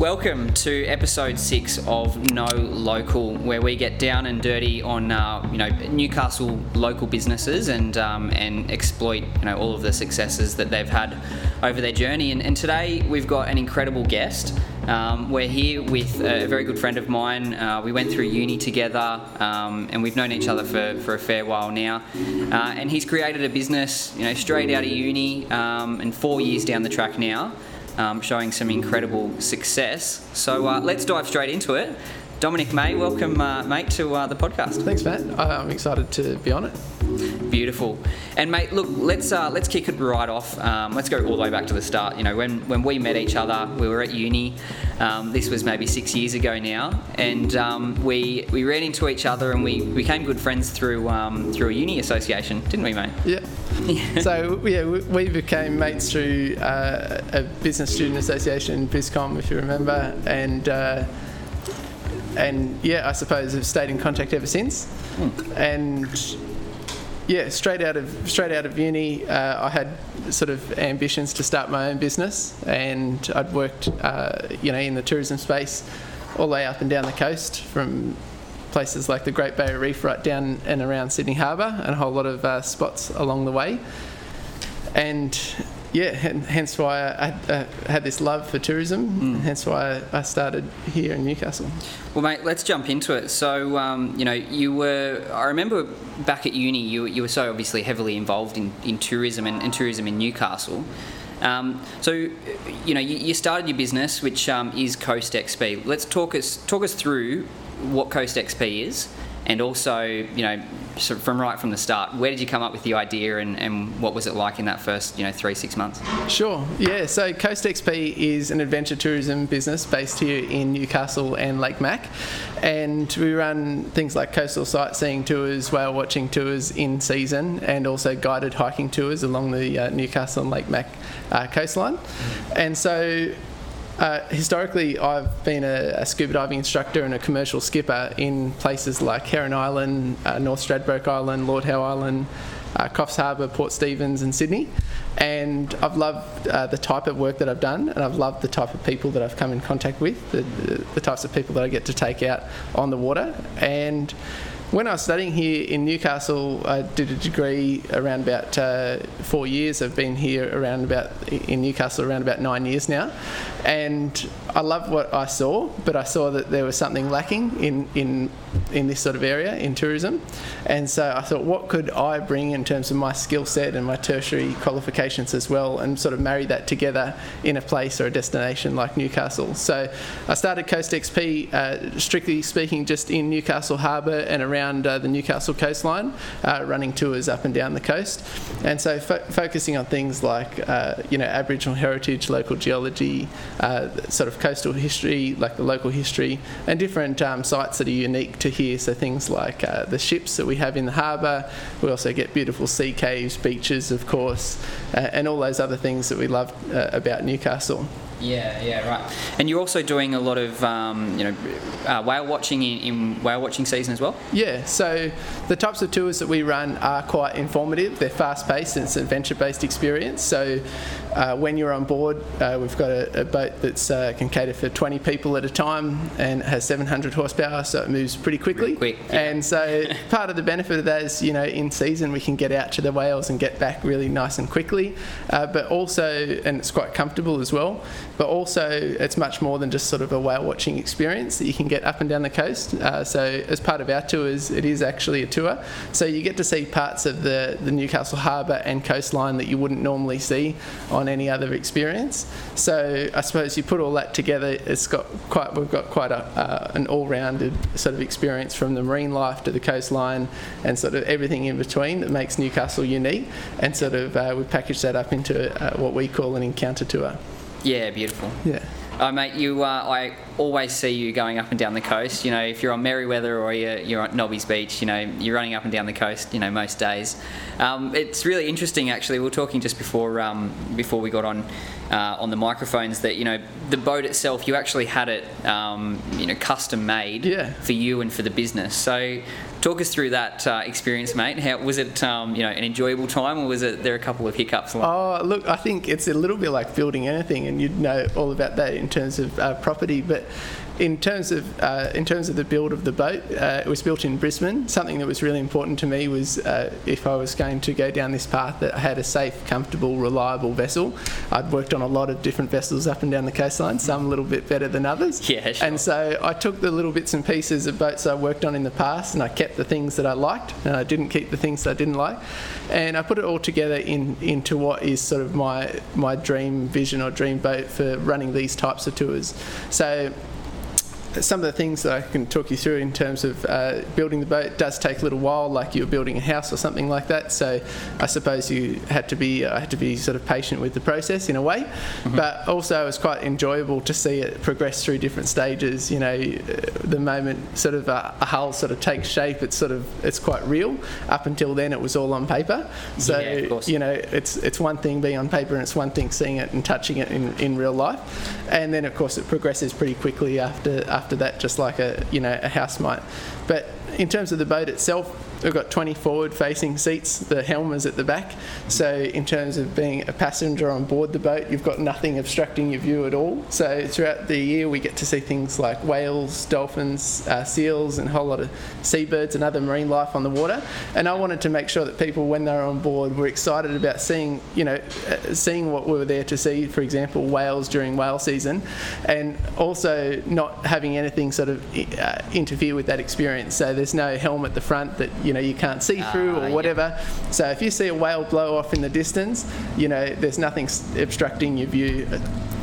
Welcome to episode six of No Local, where we get down and dirty on uh, you know Newcastle local businesses and um, and exploit you know all of the successes that they've had over their journey. And, and today we've got an incredible guest. Um, we're here with a very good friend of mine. Uh, we went through uni together, um, and we've known each other for, for a fair while now. Uh, and he's created a business, you know, straight out of uni, um, and four years down the track now um, showing some incredible success. So uh, let's dive straight into it. Dominic May, welcome, uh, mate, to uh, the podcast. Thanks, Matt. I'm excited to be on it. Beautiful. And mate, look, let's uh, let's kick it right off. Um, let's go all the way back to the start. You know, when when we met each other, we were at uni. Um, this was maybe six years ago now, and um, we we ran into each other and we became good friends through um, through a uni association, didn't we, mate? Yeah. so yeah, we became mates through uh, a business student association, BizCom, if you remember, and. Uh, and yeah, I suppose have stayed in contact ever since. Hmm. And yeah, straight out of straight out of uni, uh, I had sort of ambitions to start my own business, and I'd worked, uh, you know, in the tourism space all the way up and down the coast, from places like the Great Barrier Reef right down and around Sydney Harbour, and a whole lot of uh, spots along the way. And yeah, hence why I had, uh, had this love for tourism, mm. hence why I started here in Newcastle. Well, mate, let's jump into it. So, um, you know, you were, I remember back at uni, you, you were so obviously heavily involved in, in tourism and, and tourism in Newcastle. Um, so, you know, you, you, started your business, which um, is Coast XP. Let's talk us talk us through what Coast XP is, and also, you know, so from right from the start, where did you come up with the idea and, and what was it like in that first, you know, three, six months? Sure, yeah. So Coast XP is an adventure tourism business based here in Newcastle and Lake Mac. And we run things like coastal sightseeing tours, whale watching tours in season, and also guided hiking tours along the uh, Newcastle and Lake Mac uh, coastline. And so uh, historically, I've been a, a, scuba diving instructor and a commercial skipper in places like Heron Island, uh, North Stradbroke Island, Lord Howe Island, uh, Coffs Harbour, Port Stephens, and Sydney. And I've loved uh, the type of work that I've done, and I've loved the type of people that I've come in contact with, the, the types of people that I get to take out on the water. And when I was studying here in Newcastle, I did a degree around about uh, four years. I've been here around about in Newcastle around about nine years now, and I loved what I saw, but I saw that there was something lacking in in in this sort of area in tourism, and so I thought, what could I bring in terms of my skill set and my tertiary qualifications as well, and sort of marry that together in a place or a destination like Newcastle. So I started Coast XP, uh, strictly speaking, just in Newcastle Harbour and around uh, the Newcastle coastline, uh, running tours up and down the coast, and so fo- focusing on things like uh, you know Aboriginal heritage, local geology, uh, sort of coastal history, like the local history, and different um, sites that are unique to here. So things like uh, the ships that we have in the harbour. We also get beautiful sea caves, beaches, of course, uh, and all those other things that we love uh, about Newcastle. Yeah, yeah, right. And you're also doing a lot of, um, you know, uh, whale watching in, in, whale watching season as well. Yeah. So the types of tours that we run are quite informative. They're fast-paced and it's an adventure-based experience. So uh, when you're on board, uh, we've got a, a boat that uh, can cater for 20 people at a time and has 700 horsepower, so it moves pretty quickly. Really quick. Yeah. And so part of the benefit of that is, you know, in season we can get out to the whales and get back really nice and quickly. Uh, but also, and it's quite comfortable as well but also it's much more than just sort of a whale watching experience that you can get up and down the coast. Uh, so as part of our tours, it is actually a tour. So you get to see parts of the, the Newcastle Harbour and coastline that you wouldn't normally see on any other experience. So I suppose you put all that together, it's got quite we've got quite a, uh, an all-rounded sort of experience from the marine life to the coastline and sort of everything in between that makes Newcastle unique. And sort of uh, we package that up into uh, what we call an encounter tour. Yeah, beautiful. Yeah. Oh, mate, you. Uh, I always see you going up and down the coast. You know, if you're on Merewether or you're, you're at Nobby's Beach, you know, you're running up and down the coast. You know, most days. Um, it's really interesting, actually. We were talking just before um, before we got on uh, on the microphones that you know the boat itself, you actually had it, um, you know, custom made yeah. for you and for the business. So talk us through that uh, experience, mate. How was it? Um, you know, an enjoyable time, or was it there a couple of hiccups? Along? Oh, look, I think it's a little bit like building anything, and you'd know all about that in terms of uh, property. But in terms of uh, in terms of the build of the boat, uh, it was built in Brisbane. Something that was really important to me was uh, if I was going to go down this path, that I had a safe, comfortable, reliable vessel. I'd worked on a lot of different vessels up and down the coastline, some a little bit better than others. Yeah, sure. And so I took the little bits and pieces of boats I worked on in the past, and I kept the things that I liked, and I didn't keep the things that I didn't like, and I put it all together in into what is sort of my my dream vision or dream boat for running these types of tours. So some of the things that I can talk you through in terms of uh, building the boat does take a little while, like you're building a house or something like that. So I suppose you had to be I had to be sort of patient with the process in a way, mm-hmm. but also it was quite enjoyable to see it progress through different stages. You know, the moment sort of a, a hull sort of takes shape, it's sort of it's quite real. Up until then, it was all on paper. So yeah, you know, it's it's one thing being on paper, and it's one thing seeing it and touching it in, in real life, and then of course it progresses pretty quickly after after that, just like a you know a house might. But in terms of the boat itself, we've got 20 forward facing seats, the helm is at the back. So, in terms of being a passenger on board the boat, you've got nothing obstructing your view at all. So, throughout the year, we get to see things like whales, dolphins, uh, seals, and a whole lot of seabirds and other marine life on the water. And I wanted to make sure that people, when they're on board, were excited about seeing, you know, uh, seeing what we were there to see, for example, whales during whale season, and also not having anything sort of uh, interfere with that experience. So, there's no helm at the front that you know you can't see through or ah, whatever. So if you see a whale blow off in the distance, you know there's nothing obstructing your view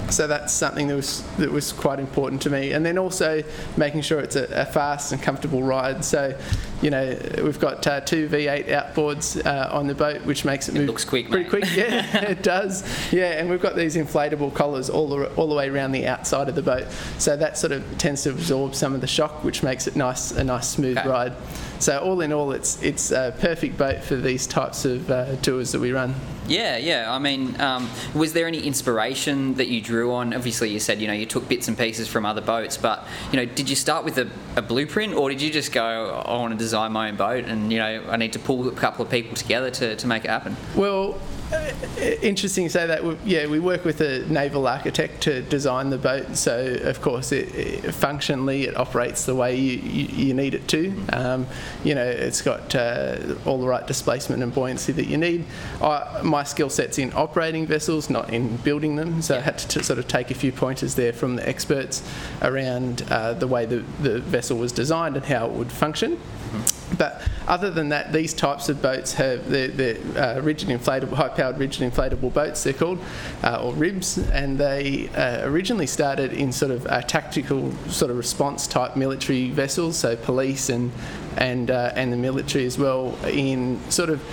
so that's something that was that was quite important to me. And then also making sure it's a, a fast and comfortable ride. So, you know, we've got uh, two V8 outboards uh, on the boat, which makes it, it move looks quick, pretty mate. quick. Yeah, it does. Yeah, and we've got these inflatable collars all the all the way around the outside of the boat. So that sort of tends to absorb some of the shock, which makes it nice a nice smooth okay. ride. So all in all, it's it's a perfect boat for these types of uh, tours that we run. Yeah, yeah. I mean, um, was there any inspiration that you drew on? Obviously, you said you know you took bits and pieces from other boats, but you know, did you start with a, a blueprint, or did you just go, I want to design my own boat, and you know, I need to pull a couple of people together to, to make it happen? Well, interesting to say that. We, yeah, we work with a naval architect to design the boat. So of course, it, it functionally it operates the way you, you, you need it to. Um, you know, it's got uh, all the right displacement and buoyancy that you need. I, my skill set's in operating vessels, not in building them. So I had to, to sort of take a few pointers there from the experts around uh, the way the, the vessel was designed and how it would function. But other than that, these types of boats have the, the uh, rigid inflatable, high-powered rigid inflatable boats. They're called, uh, or ribs, and they uh, originally started in sort of tactical sort of response type military vessels, so police and and uh, and the military as well, in sort of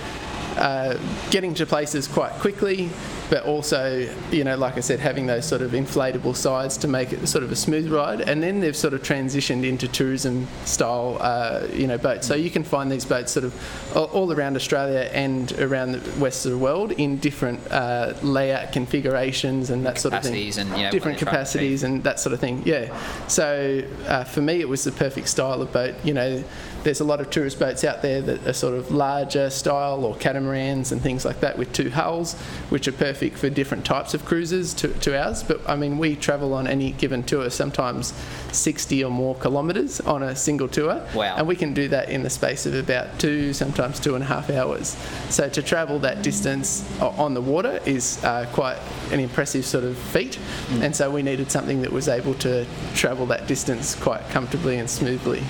uh, getting to places quite quickly, but also, you know, like I said, having those sort of inflatable sides to make it sort of a smooth ride. And then they've sort of transitioned into tourism style, uh, you know, boats. So you can find these boats sort of all around Australia and around the west of the world in different uh, layout configurations and that sort of thing. And, you know, different capacities and that sort of thing. Yeah. So uh, for me, it was the perfect style of boat. You know, there's a lot of tourist boats out there that are sort of larger style or catamarans and things like that with two hulls, which are perfect for different types of cruises to, to ours. But I mean, we travel on any given tour sometimes 60 or more kilometres on a single tour. Wow. And we can do that in the space of about two, sometimes two and a half hours. So to travel that distance on the water is uh, quite an impressive sort of feat. Mm. And so we needed something that was able to travel that distance quite comfortably and smoothly.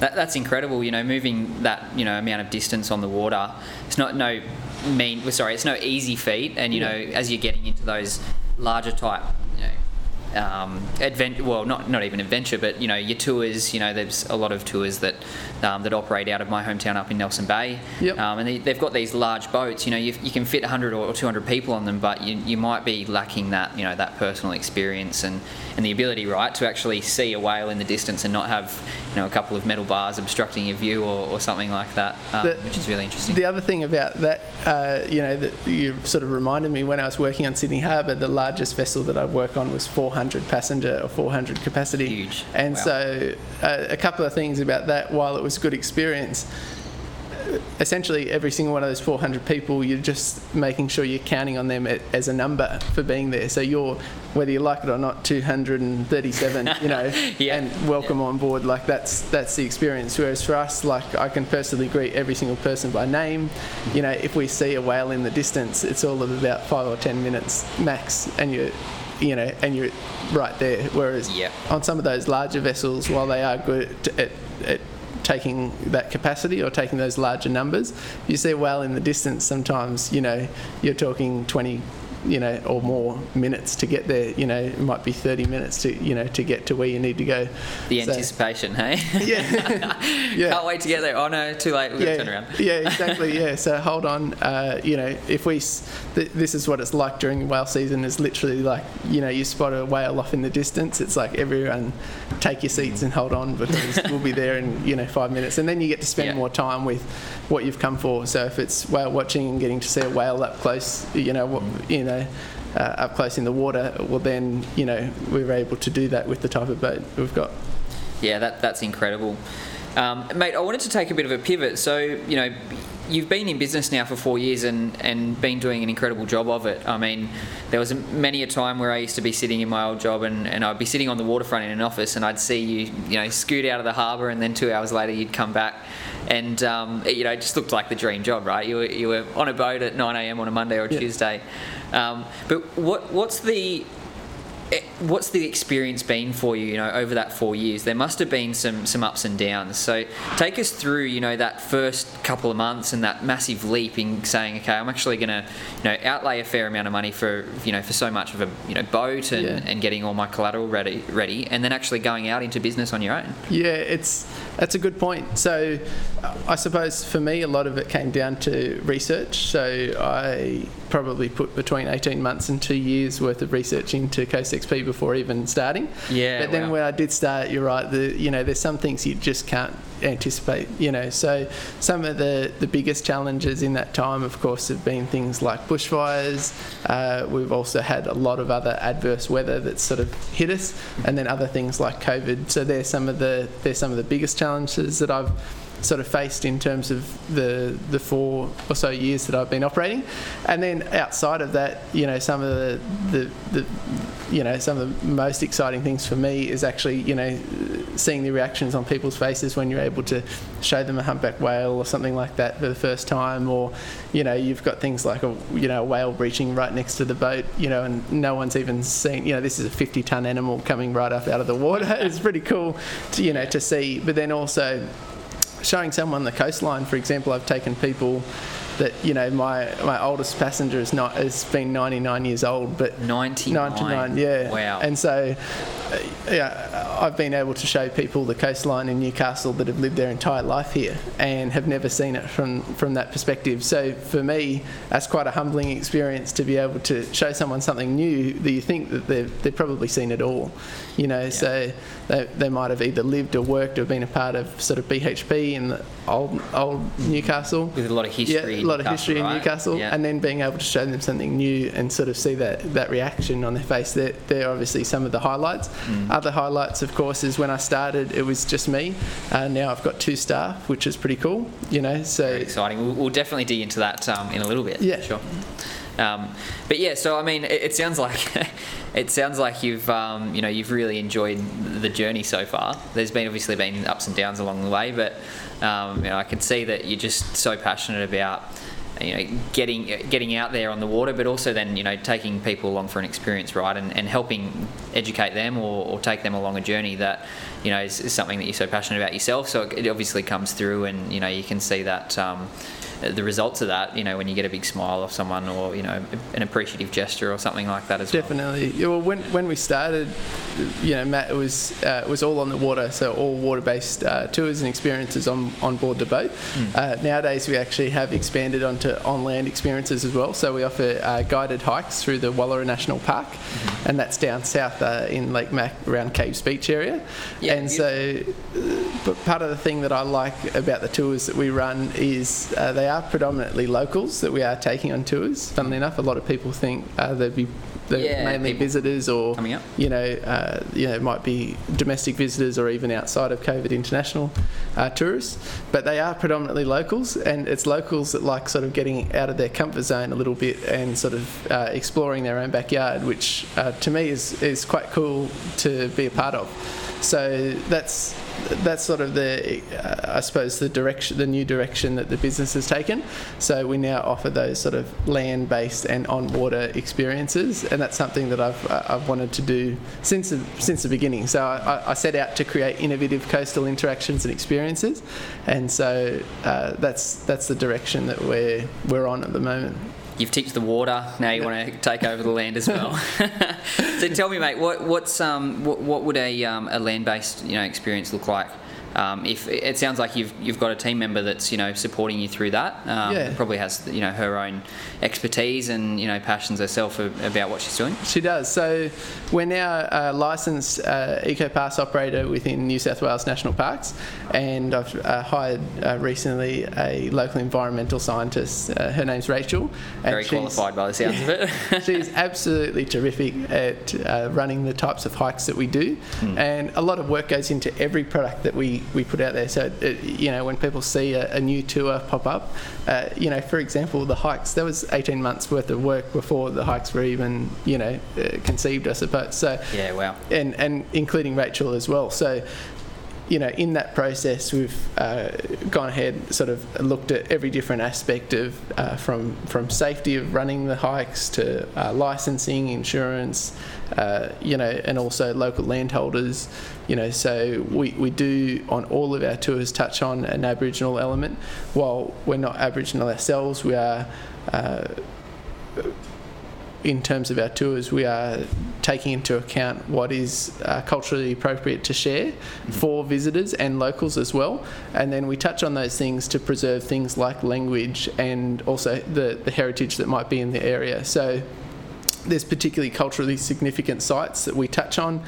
That, that's incredible. You know, moving that you know amount of distance on the water. It's not no mean. Sorry, it's no easy feat. And you yeah. know, as you're getting into those larger type um, adventure. Well, not not even adventure, but you know your tours. You know, there's a lot of tours that um, that operate out of my hometown up in Nelson Bay. Yep. Um, and they, have got these large boats. You know, you, you can fit 100 or 200 people on them, but you, you might be lacking that you know that personal experience and, and the ability, right, to actually see a whale in the distance and not have you know a couple of metal bars obstructing your view or, or something like that, um, the, which is really interesting. The other thing about that, uh, you know, that you sort of reminded me when I was working on Sydney Harbour, the largest vessel that I work on was 400 400 passenger or 400 capacity. Huge. And Wow. so, uh, a couple of things about that. While it was good experience, essentially every single one of those 400 people, you're just making sure you're counting on them as a number for being there. So you're, whether you like it or not, 237, you know, Yeah. and welcome on board. Like that's that's the experience. Whereas for us, like I can personally greet every single person by name. You know, if we see a whale in the distance, it's all of about five or ten minutes max, and you're You know, and you're right there. Whereas Yep. on some of those larger vessels, while they are good at, at taking that capacity or taking those larger numbers, you see well in the distance. Sometimes, you know, you're talking 20, you know, or more minutes to get there. You know, it might be 30 minutes to, you know, to get to where you need to go. The So- anticipation, hey? Yeah, yeah. Can't wait to get there. Oh no, too late. We've got to turn around. yeah, exactly. Yeah. So hold on. Uh, you know, if we, th- this is what it's like during whale season. Is literally like, you know, you spot a whale off in the distance. It's like everyone, take your seats and hold on because we'll be there in you know five minutes, and then you get to spend Yeah. more time with what you've come for. So if it's whale watching and getting to see a whale up close, you know, what, you know. Uh, up close in the water, well then you know we were able to do that with the type of boat we've got. Yeah, that, that's incredible. Um, mate, I wanted to take a bit of a pivot. So, you know, you've been in business now for four years and, and been doing an incredible job of it. I mean, there was many a time where I used to be sitting in my old job and, and I'd be sitting on the waterfront in an office and I'd see you, you know, scoot out of the harbour and then two hours later you'd come back and, um, it, you know, it just looked like the dream job, right? You were, you were on a boat at 9am on a Monday or a Yeah. Tuesday. Um, but what what's the Eh, what's the experience been for you you know over that four years? There must have been some some ups and downs. So take us through you know that first couple of months and that massive leap in saying okay i'm actually going to you know outlay a fair amount of money for you know for so much of a you know boat and, Yeah. and getting all my collateral ready ready and then actually going out into business on your own. Yeah, it's that's a good point. So, I suppose for me, a lot of it came down to research. So, I probably put between 18 months and two years worth of research into Coast XP before even starting. Yeah, But then wow. when I did start, you're right. The you know, there's some things you just can't anticipate. You know, so some of the the biggest challenges in that time, of course, have been things like bushfires. Uh, we've also had a lot of other adverse weather that's sort of hit us, and then other things like COVID. So they're some of the they're some of the biggest challenges that I've sort of faced in terms of the the four or so years that I've been operating, and then outside of that, you know, some of the the, the you know some of the most exciting things for me is actually you know seeing the reactions on people's faces when you're able to show them a humpback whale or something like that for the first time, or you know you've got things like a you know a whale breaching right next to the boat, you know, and no one's even seen you know this is a 50 ton animal coming right up out of the water. it's pretty cool to you know to see, but then also showing someone the coastline, for example, I've taken people that you know my my oldest passenger is not has been 99 years old, but 99 99, yeah. wow And so, uh, yeah, I've been able to show people the coastline in Newcastle that have lived their entire life here and have never seen it from from that perspective. So for me, that's quite a humbling experience to be able to show someone something new that you think that they've they've probably seen it all, you know. So they, they might have either lived or worked or been a part of sort of BHP in the old old Newcastle. with a lot of history Yeah, in a lot of history in right? Newcastle, Yeah. and then being able to show them something new and sort of see that, that reaction on their face. They're, they're obviously some of the highlights. Mm. Other highlights, of course, is when I started, it was just me. Uh, now I've got two staff, which is pretty cool. You know, so Very exciting. We'll, we'll definitely dig into that um, in a little bit. Yeah. sure. Um, but yeah, so I mean, it, it sounds like it sounds like you've um, you know you've really enjoyed the journey so far. There's been obviously been ups and downs along the way, but um, you know I can see that you're just so passionate about you know getting getting out there on the water, but also then you know taking people along for an experience, right, and, and helping educate them or, or take them along a journey that you know is, is something that you're so passionate about yourself. So it, it obviously comes through, and you know you can see that. Um, the results of that, you know, when you get a big smile off someone or, you know, an appreciative gesture or something like that as well. Definitely. Yeah, well, when, when we started, you know, Matt, it was uh, it was all on the water, so all water-based uh, tours and experiences on, on board the boat. Uh, nowadays, we actually have expanded onto on-land experiences as well. So we offer uh, guided hikes through the Wallarah National Park, and that's down south uh, in Lake Mac around Caves Beach area. Yeah, and so, uh, but part of the thing that I like about the tours that we run is uh, they are predominantly locals that we are taking on tours. Funnily enough, a lot of people think uh, they'd be Yeah, mainly visitors or coming up. you know, uh, you know, it might be domestic visitors or even outside of COVID international uh, tourists. But they are predominantly locals, and it's locals that like sort of getting out of their comfort zone a little bit and sort of uh, exploring their own backyard, which uh, to me is is quite cool to be a part of. So that's that's sort of the uh, I suppose the direction the new direction that the business has taken. So we now offer those sort of land-based and on-water experiences, and that's something that I've uh, I've wanted to do since the, since the beginning. So I, I set out to create innovative coastal interactions and experiences, and so uh, that's that's the direction that we're we're on at the moment. You've ticked the water. Now you want to take over the land as well. so tell me, mate, what what's um what, what would a um, a land based you know experience look like? Um, if it sounds like you've you've got a team member that's you know supporting you through that, um, Yeah. probably has you know her own expertise and you know passions herself about what she's doing. She does. So we're now a licensed uh, EcoPass operator within New South Wales National Parks, and I've uh, hired uh, recently a local environmental scientist. Uh, her name's Rachel. and Very she's- qualified by the sounds of it. She's absolutely terrific at uh, running the types of hikes that we do, and a lot of work goes into every product that we, we put out there. So, it, you know, when people see a, a new tour pop up, uh, you know, for example, the hikes, there was 18 months worth of work before the hikes were even, you know, uh, conceived, I suppose. So, yeah, wow. and, and including Rachel as well. So, you know, in that process, we've uh, gone ahead, sort of looked at every different aspect of uh, from from safety of running the hikes to uh, licensing, insurance, uh, you know, and also local landholders. You know, so we, we do on all of our tours touch on an Aboriginal element. While we're not Aboriginal ourselves, we are. In terms of our tours, we are taking into account what is uh, culturally appropriate to share for visitors and locals as well. And then we touch on those things to preserve things like language and also the, the heritage that might be in the area. So there's particularly culturally significant sites that we touch on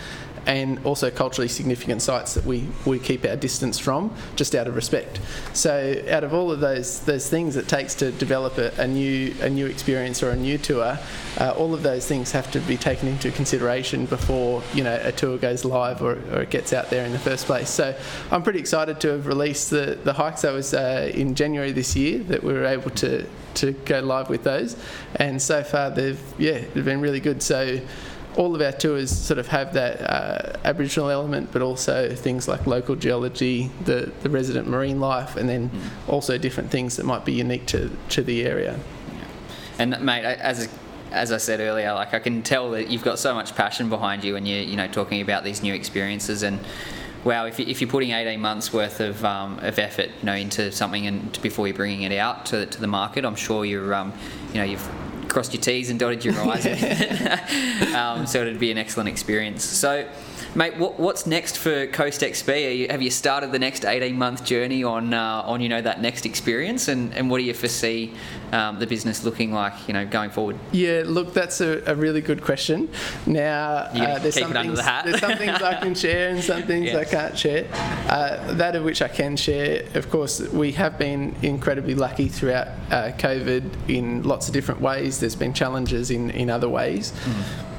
and also culturally significant sites that we, we keep our distance from just out of respect. So out of all of those those things it takes to develop a, a new a new experience or a new tour, uh, all of those things have to be taken into consideration before you know a tour goes live or, or it gets out there in the first place. So I'm pretty excited to have released the, the hikes. That was uh, in January this year that we were able to to go live with those, and so far they've yeah they've been really good. So all of our tours sort of have that uh, Aboriginal element, but also things like local geology, the, the resident marine life, and then also different things that might be unique to, to the area. And mate, as as I said earlier, like I can tell that you've got so much passion behind you, and you you know talking about these new experiences and. Wow, if, you, if you're putting 18 months worth of, um, of effort, you know, into something and before you're bringing it out to, to the market, I'm sure you're, um, you know, you've crossed your T's and dotted your I's. um, so it'd be an excellent experience. So, mate, what, what's next for Coast XP? Are you, have you started the next 18 month journey on uh, on you know that next experience, and, and what do you foresee um, the business looking like, you know, going forward? Yeah, look, that's a, a really good question. Now, uh, there's some things, the there's some things I can share and some things I can't share. Uh, that of which I can share, of course, we have been incredibly lucky throughout uh, COVID in lots of different ways. There's been challenges in, in other ways.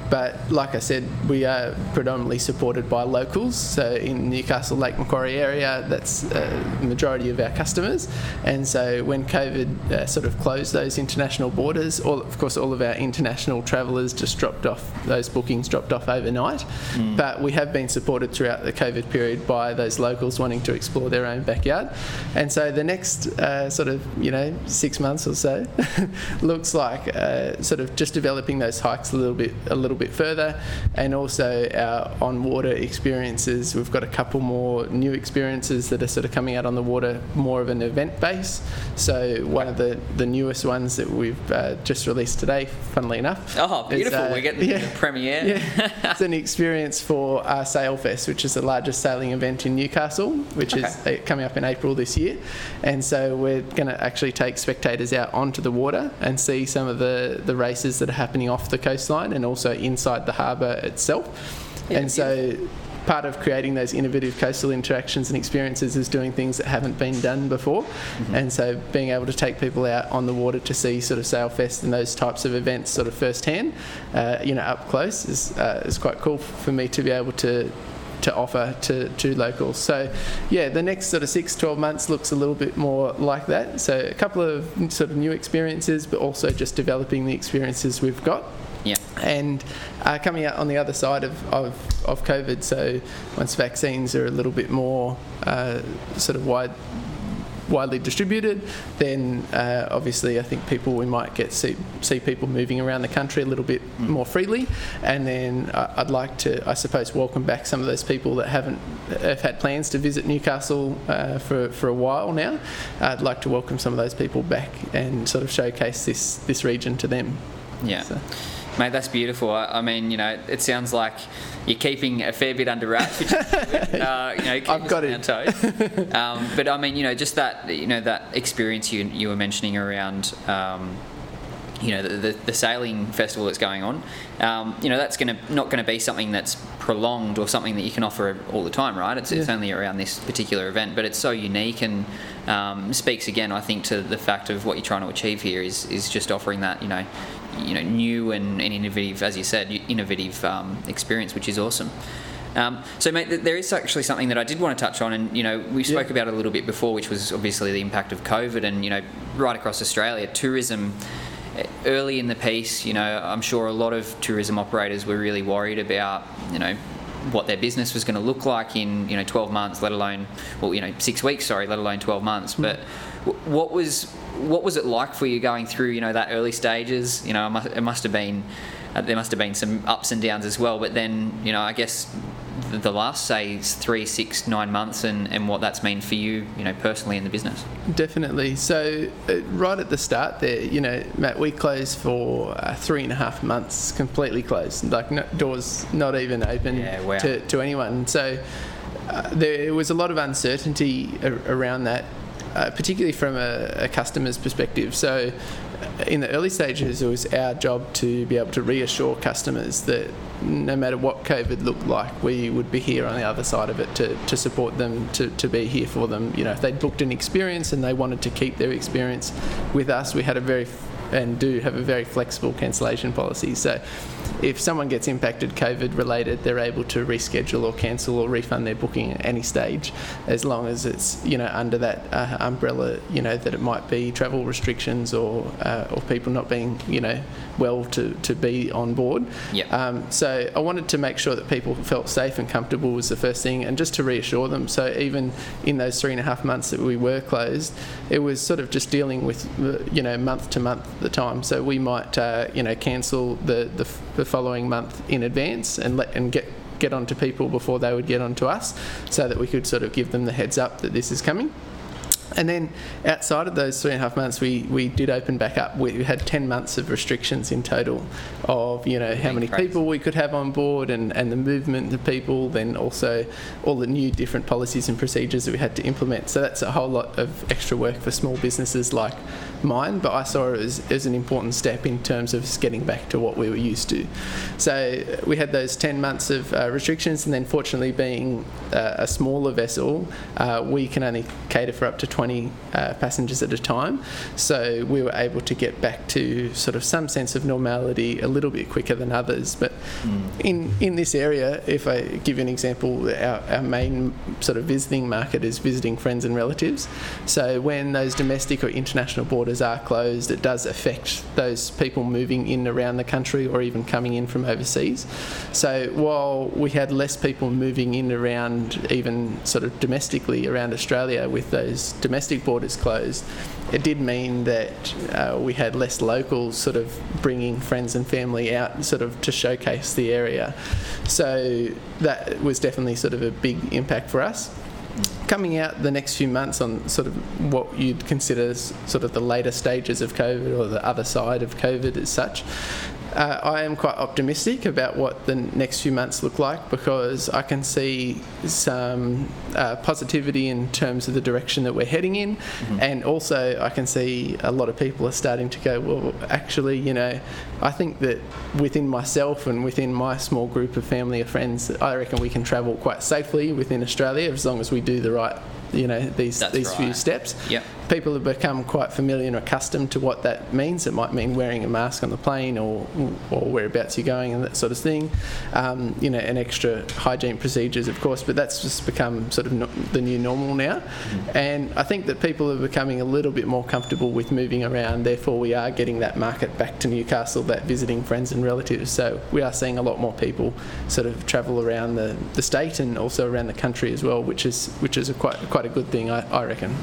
But like I said, we are predominantly supported by locals. So in Newcastle Lake Macquarie area, that's uh, the majority of our customers. And so when COVID uh, sort of closed those international borders, all, of course, all of our international travellers just dropped off. Those bookings dropped off overnight. But we have been supported throughout the COVID period by those locals wanting to explore their own backyard. And so the next uh, sort of you know six months or so looks like uh, sort of just developing those hikes a little bit a little bit further, and also our on water experiences. We've got a couple more new experiences that are sort of coming out on the water, more of an event base. So one of the the newest ones that we've uh, just released today, funnily enough. Oh, is, beautiful! uh, We're getting yeah. the premiere. Yeah, it's an experience for our Sailfest, which is the largest sailing event in Newcastle, which is uh, coming up in April this year. And so we're going to actually take spectators out onto the water and see some of the, the races that are happening off the coastline and also inside the harbour itself. And so part of creating those innovative coastal interactions and experiences is doing things that haven't been done before. Mm-hmm. And so being able to take people out on the water to see sort of Sailfest and those types of events sort of firsthand, uh, you know, up close is, uh, is quite cool for me to be able to to offer to, to locals. So, yeah, the next sort of six, 12 months looks a little bit more like that. So, a couple of sort of new experiences, but also just developing the experiences we've got. Yeah. And uh, coming out on the other side of, of, of COVID, so once vaccines are a little bit more uh, sort of wide widely distributed, then uh, obviously I think people we might get see, see people moving around the country a little bit mm. more freely, and then uh, I'd like to I suppose welcome back some of those people that haven't have had plans to visit Newcastle uh, for for a while now. I'd like to welcome some of those people back and sort of showcase this this region to them. Yeah. So. Mate, that's beautiful. I, I, mean, you know, it sounds like you're keeping a fair bit under wraps, which is uh, you know, I've got it. um, but I mean, you know, just that, you know, that experience you you were mentioning around. Um, you know the, the, the, sailing festival that's going on um, you know that's going to not going to be something that's prolonged or something that you can offer all the time right it's, yeah. it's only around this particular event but it's so unique and um, speaks again I think to the fact of what you're trying to achieve here is is just offering that you know you know new and, and innovative as you said innovative um, experience which is awesome um, so, mate, there is actually something that I did want to touch on, and you know, we spoke yeah. about it a little bit before, which was obviously the impact of COVID, and you know, right across Australia, tourism early in the piece, you know, I'm sure a lot of tourism operators were really worried about, you know, what their business was going to look like in, you know, 12 months, let alone, well, you know, six weeks, sorry, let alone 12 months. But what was what was it like for you going through, you know, that early stages? You know, it must, it must have been, uh, there must have been some ups and downs as well. But then, you know, I guess the last say three, six, nine months, and, and what that's mean for you, you know, personally in the business. Definitely. So uh, right at the start there, you know, Matt, we closed for uh, three and a half months, completely closed, like no, doors not even open yeah, wow. to, to anyone. So uh, there was a lot of uncertainty around that. Uh, particularly from a, a, customer's perspective. So, in the early stages, it was our job to be able to reassure customers that no matter what COVID looked like, we would be here on the other side of it to, to support them, to, to be here for them. You know, if they'd booked an experience and they wanted to keep their experience with us, we had a very and do have a very flexible cancellation policy. So if someone gets impacted COVID related, they're able to reschedule or cancel or refund their booking at any stage, as long as it's you know under that uh, umbrella, you know that it might be travel restrictions or uh, or people not being you know well to, to be on board. Yep. Um, so I wanted to make sure that people felt safe and comfortable was the first thing, and just to reassure them. So even in those three and a half months that we were closed, it was sort of just dealing with you know month to month the time. So we might uh, you know cancel the, the, the following month in advance and let and get get onto people before they would get onto us, so that we could sort of give them the heads up that this is coming. And then outside of those three and a half months, we, we did open back up. We had 10 months of restrictions in total of, you know, how many people we could have on board and, and the movement of people, then also all the new different policies and procedures that we had to implement. So that's a whole lot of extra work for small businesses like mine, but I saw it as, as an important step in terms of getting back to what we were used to. So we had those 10 months of uh, restrictions, and then fortunately, being uh, a smaller vessel, uh, we can only cater for up to 20 20 uh, passengers at a time. So we were able to get back to sort of some sense of normality a little bit quicker than others. But mm. in, in this area, if I give you an example, our, our main sort of visiting market is visiting friends and relatives. So when those domestic or international borders are closed, it does affect those people moving in around the country or even coming in from overseas. So while we had less people moving in around even sort of domestically around Australia with those domestic borders closed, it did mean that uh, we had less locals sort of bringing friends and family out sort of to showcase the area. So that was definitely sort of a big impact for us. Coming out the next few months on sort of what you'd consider sort of the later stages of COVID or the other side of COVID as such, Uh, I am quite optimistic about what the next few months look like because I can see some uh, positivity in terms of the direction that we're heading in, mm-hmm. and also I can see a lot of people are starting to go, well, actually, you know, I think that within myself and within my small group of family or friends, I reckon we can travel quite safely within Australia as long as we do the right you know these That's these right. few steps. Yep. People have become quite familiar and accustomed to what that means. It might mean wearing a mask on the plane or or whereabouts you're going and that sort of thing. Um, you know, and extra hygiene procedures, of course, but that's just become sort of no, the new normal now. And I think that people are becoming a little bit more comfortable with moving around. Therefore, we are getting that market back to Newcastle, that visiting friends and relatives. So we are seeing a lot more people sort of travel around the, the state and also around the country as well, which is which is quite quite a good thing, I, I reckon.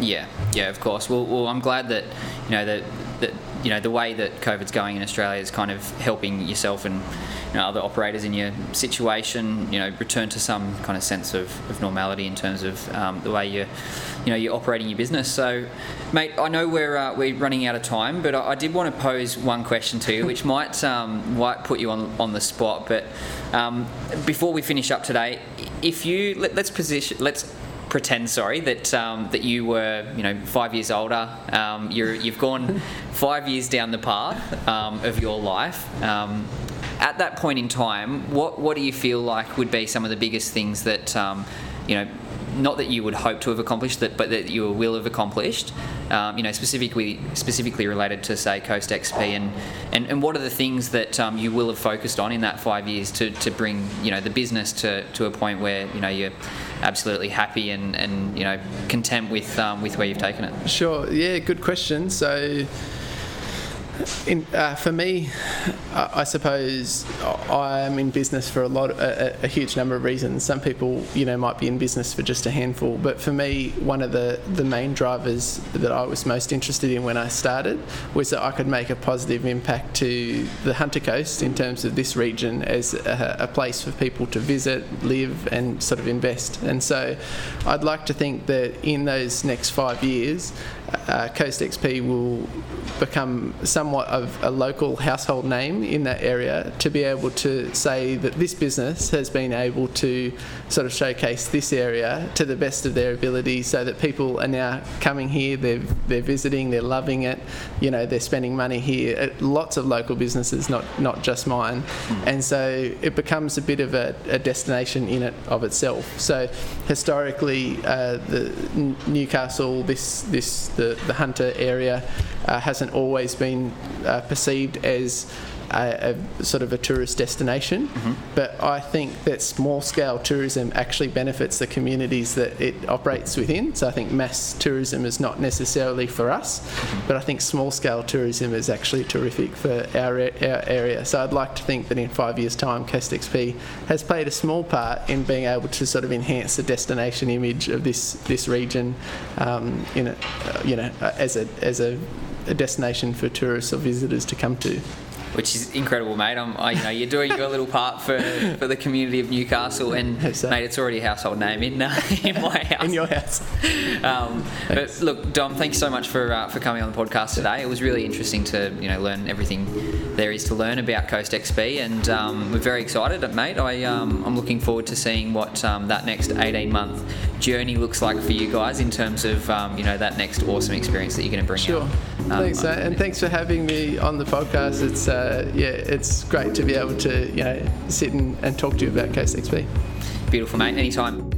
Yeah, yeah, of course. Well, well, I'm glad that you know that that you know the way that COVID's going in Australia is kind of helping yourself and you know, other operators in your situation, you know, return to some kind of sense of, of normality in terms of um, the way you're, you know, you're operating your business. So, mate, I know we're uh, we're running out of time, but I, I, did want to pose one question to you, which might um, might put you on on the spot. But um, before we finish up today, if you let, let's position let's pretend, sorry, that um, that you were, you know, five years older. Um, you have gone five years down the path um, of your life. Um, at that point in time, what what do you feel like would be some of the biggest things that, um, you know, not that you would hope to have accomplished that, but that you will have accomplished. Um, you know, specifically specifically related to say Coast XP, and and, and what are the things that um, you will have focused on in that five years to, to bring you know the business to, to a point where you know you're absolutely happy and, and you know content with um, with where you've taken it. Sure. Yeah. Good question. So in, uh, for me, I suppose I'm in business for a lot, a, a, huge number of reasons. Some people, you know, might be in business for just a handful, but for me, one of the the main drivers that I was most interested in when I started was that I could make a positive impact to the Hunter Coast in terms of this region as a, a place for people to visit, live, and sort of invest. And so, I'd like to think that in those next five years, uh, Coast XP will become somewhat of a local household name in that area to be able to say that this business has been able to sort of showcase this area to the best of their ability so that people are now coming here, they're, they're visiting, they're loving it, you know, they're spending money here. Lots of local businesses, not, not just mine. Mm. And so it becomes a bit of a, a, destination in it of itself. So historically, uh, the Newcastle, this, this the, the Hunter area uh, hasn't always been uh, perceived as a, a, sort of a tourist destination. Mm-hmm. But I think that small scale tourism actually benefits the communities that it operates within. So I think mass tourism is not necessarily for us, mm-hmm. but I think small scale tourism is actually terrific for our, our area. So I'd like to think that in five years' time, Coast XP has played a small part in being able to sort of enhance the destination image of this this region, um, in a, you know, as a as a a destination for tourists or visitors to come to which is incredible, mate. I'm, I, you know, you're doing your little part for, for the community of Newcastle, and so. mate, it's already a household name in uh, in my house. in your house. Um, but look, Dom, thanks so much for uh, for coming on the podcast today. It was really interesting to you know learn everything there is to learn about Coast XP, and um, we're very excited, mate. I um, I'm looking forward to seeing what um, that next 18 month journey looks like for you guys in terms of um, you know that next awesome experience that you're going to bring. Sure. Thanks, and thanks for having me on the podcast. It's uh, yeah, it's great to be able to you know sit and, and talk to you about Coast XP. Beautiful, mate. Anytime.